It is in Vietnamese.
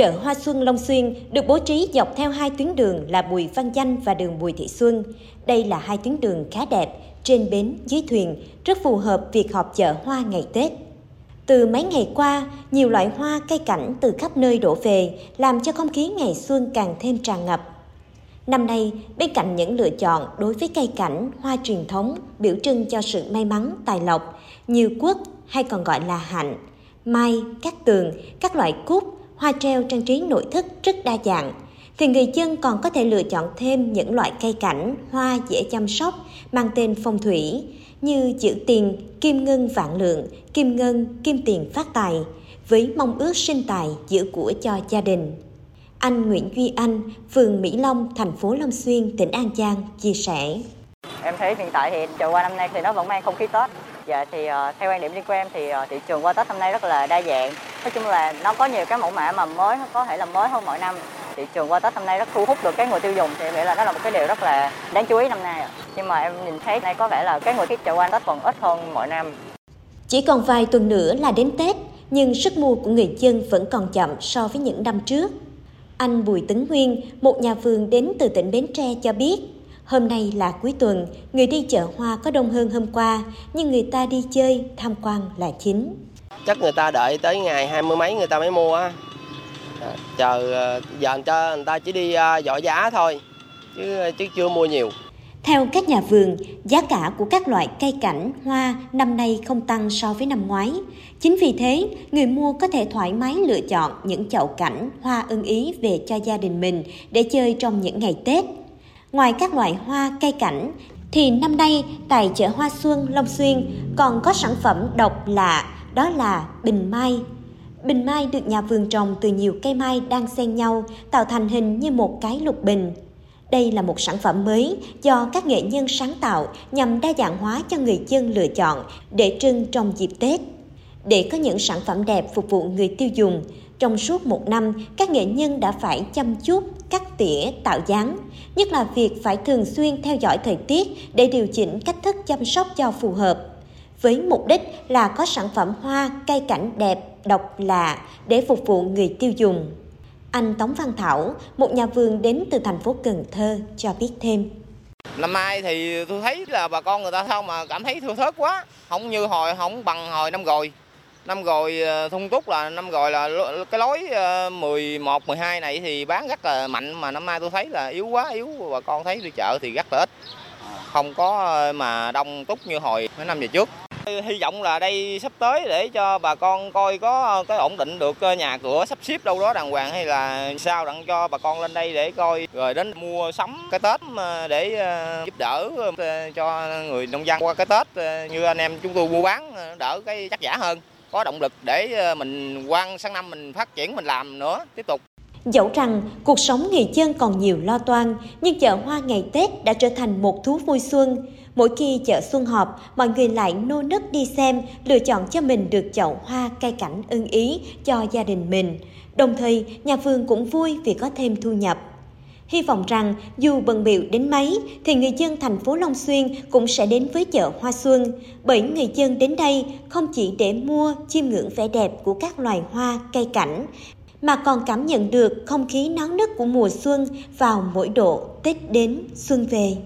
Chợ Hoa Xuân Long Xuyên được bố trí dọc theo hai tuyến đường là Bùi Văn Danh và đường Bùi Thị Xuân. Đây là hai tuyến đường khá đẹp, trên bến, dưới thuyền, rất phù hợp việc họp chợ hoa ngày Tết. Từ mấy ngày qua, nhiều loại hoa cây cảnh từ khắp nơi đổ về, làm cho không khí ngày xuân càng thêm tràn ngập. Năm nay, bên cạnh những lựa chọn đối với cây cảnh, hoa truyền thống biểu trưng cho sự may mắn, tài lộc, như quốc hay còn gọi là hạnh, mai, các tường, các loại cúc, hoa treo trang trí nội thất rất đa dạng, thì người dân còn có thể lựa chọn thêm những loại cây cảnh, hoa dễ chăm sóc, mang tên phong thủy, như chữ tiền, kim ngân vạn lượng, kim ngân, kim tiền phát tài, với mong ước sinh tài giữ của cho gia đình. Anh Nguyễn Duy Anh, phường Mỹ Long, thành phố Long Xuyên, tỉnh An Giang chia sẻ. Em thấy hiện tại thì chợ hoa năm nay thì nó vẫn mang không khí Tết. Dạ thì uh, theo quan điểm riêng của em thì uh, thị trường hoa Tết năm nay rất là đa dạng. Nói chung là nó có nhiều cái mẫu mã mà mới có thể là mới hơn mọi năm. Thị trường qua Tết năm nay rất thu hút được cái người tiêu dùng thì nghĩa nghĩ là đó là một cái điều rất là đáng chú ý năm nay. Nhưng mà em nhìn thấy nay có vẻ là cái người thích chợ qua Tết còn ít hơn mọi năm. Chỉ còn vài tuần nữa là đến Tết, nhưng sức mua của người dân vẫn còn chậm so với những năm trước. Anh Bùi Tấn Nguyên, một nhà vườn đến từ tỉnh Bến Tre cho biết, Hôm nay là cuối tuần, người đi chợ hoa có đông hơn hôm qua, nhưng người ta đi chơi, tham quan là chính. Chắc người ta đợi tới ngày hai mươi mấy người ta mới mua á. Chờ giờ cho người ta chỉ đi dõi giá thôi, chứ chứ chưa mua nhiều. Theo các nhà vườn, giá cả của các loại cây cảnh, hoa năm nay không tăng so với năm ngoái. Chính vì thế, người mua có thể thoải mái lựa chọn những chậu cảnh, hoa ưng ý về cho gia đình mình để chơi trong những ngày Tết. Ngoài các loại hoa cây cảnh, thì năm nay tại chợ Hoa Xuân Long Xuyên còn có sản phẩm độc lạ, đó là bình mai. Bình mai được nhà vườn trồng từ nhiều cây mai đang xen nhau, tạo thành hình như một cái lục bình. Đây là một sản phẩm mới do các nghệ nhân sáng tạo nhằm đa dạng hóa cho người dân lựa chọn để trưng trong dịp Tết. Để có những sản phẩm đẹp phục vụ người tiêu dùng, trong suốt một năm, các nghệ nhân đã phải chăm chút, cắt tỉa, tạo dáng, nhất là việc phải thường xuyên theo dõi thời tiết để điều chỉnh cách thức chăm sóc cho phù hợp. Với mục đích là có sản phẩm hoa, cây cảnh đẹp, độc lạ để phục vụ người tiêu dùng. Anh Tống Văn Thảo, một nhà vườn đến từ thành phố Cần Thơ, cho biết thêm. Năm nay thì tôi thấy là bà con người ta sao mà cảm thấy thưa thớt quá, không như hồi không bằng hồi năm rồi năm rồi ờ, thung túc là năm rồi là cái lối ờ, 11, 12 này thì bán rất là mạnh mà năm nay tôi thấy là yếu quá yếu và con thấy đi chợ thì rất là ít. Không có ờ, mà đông túc như hồi mấy năm về trước. Hy vọng là đây sắp tới để cho bà con coi có cái ổn định được nhà cửa sắp xếp đâu đó đàng hoàng hay là sao đặng cho bà con lên đây để coi rồi đến mua sắm cái tết để giúp đỡ cho người nông dân. Qua cái tết như anh em chúng tôi mua bán đỡ cái chắc giả hơn có động lực để ờ, mình quan sang năm mình phát triển mình làm nữa tiếp tục Dẫu rằng cuộc sống người dân còn nhiều lo toan, nhưng chợ hoa ngày Tết đã trở thành một thú vui xuân. Mỗi khi chợ xuân họp, mọi người lại nô nức đi xem, lựa chọn cho mình được chậu hoa cây cảnh ưng ý cho gia đình mình. Đồng thời, nhà vườn cũng vui vì có thêm thu nhập. Hy vọng rằng dù bận biểu đến mấy thì người dân thành phố Long Xuyên cũng sẽ đến với chợ Hoa Xuân, bởi người dân đến đây không chỉ để mua chiêm ngưỡng vẻ đẹp của các loài hoa, cây cảnh, mà còn cảm nhận được không khí náo nức của mùa xuân vào mỗi độ Tết đến xuân về.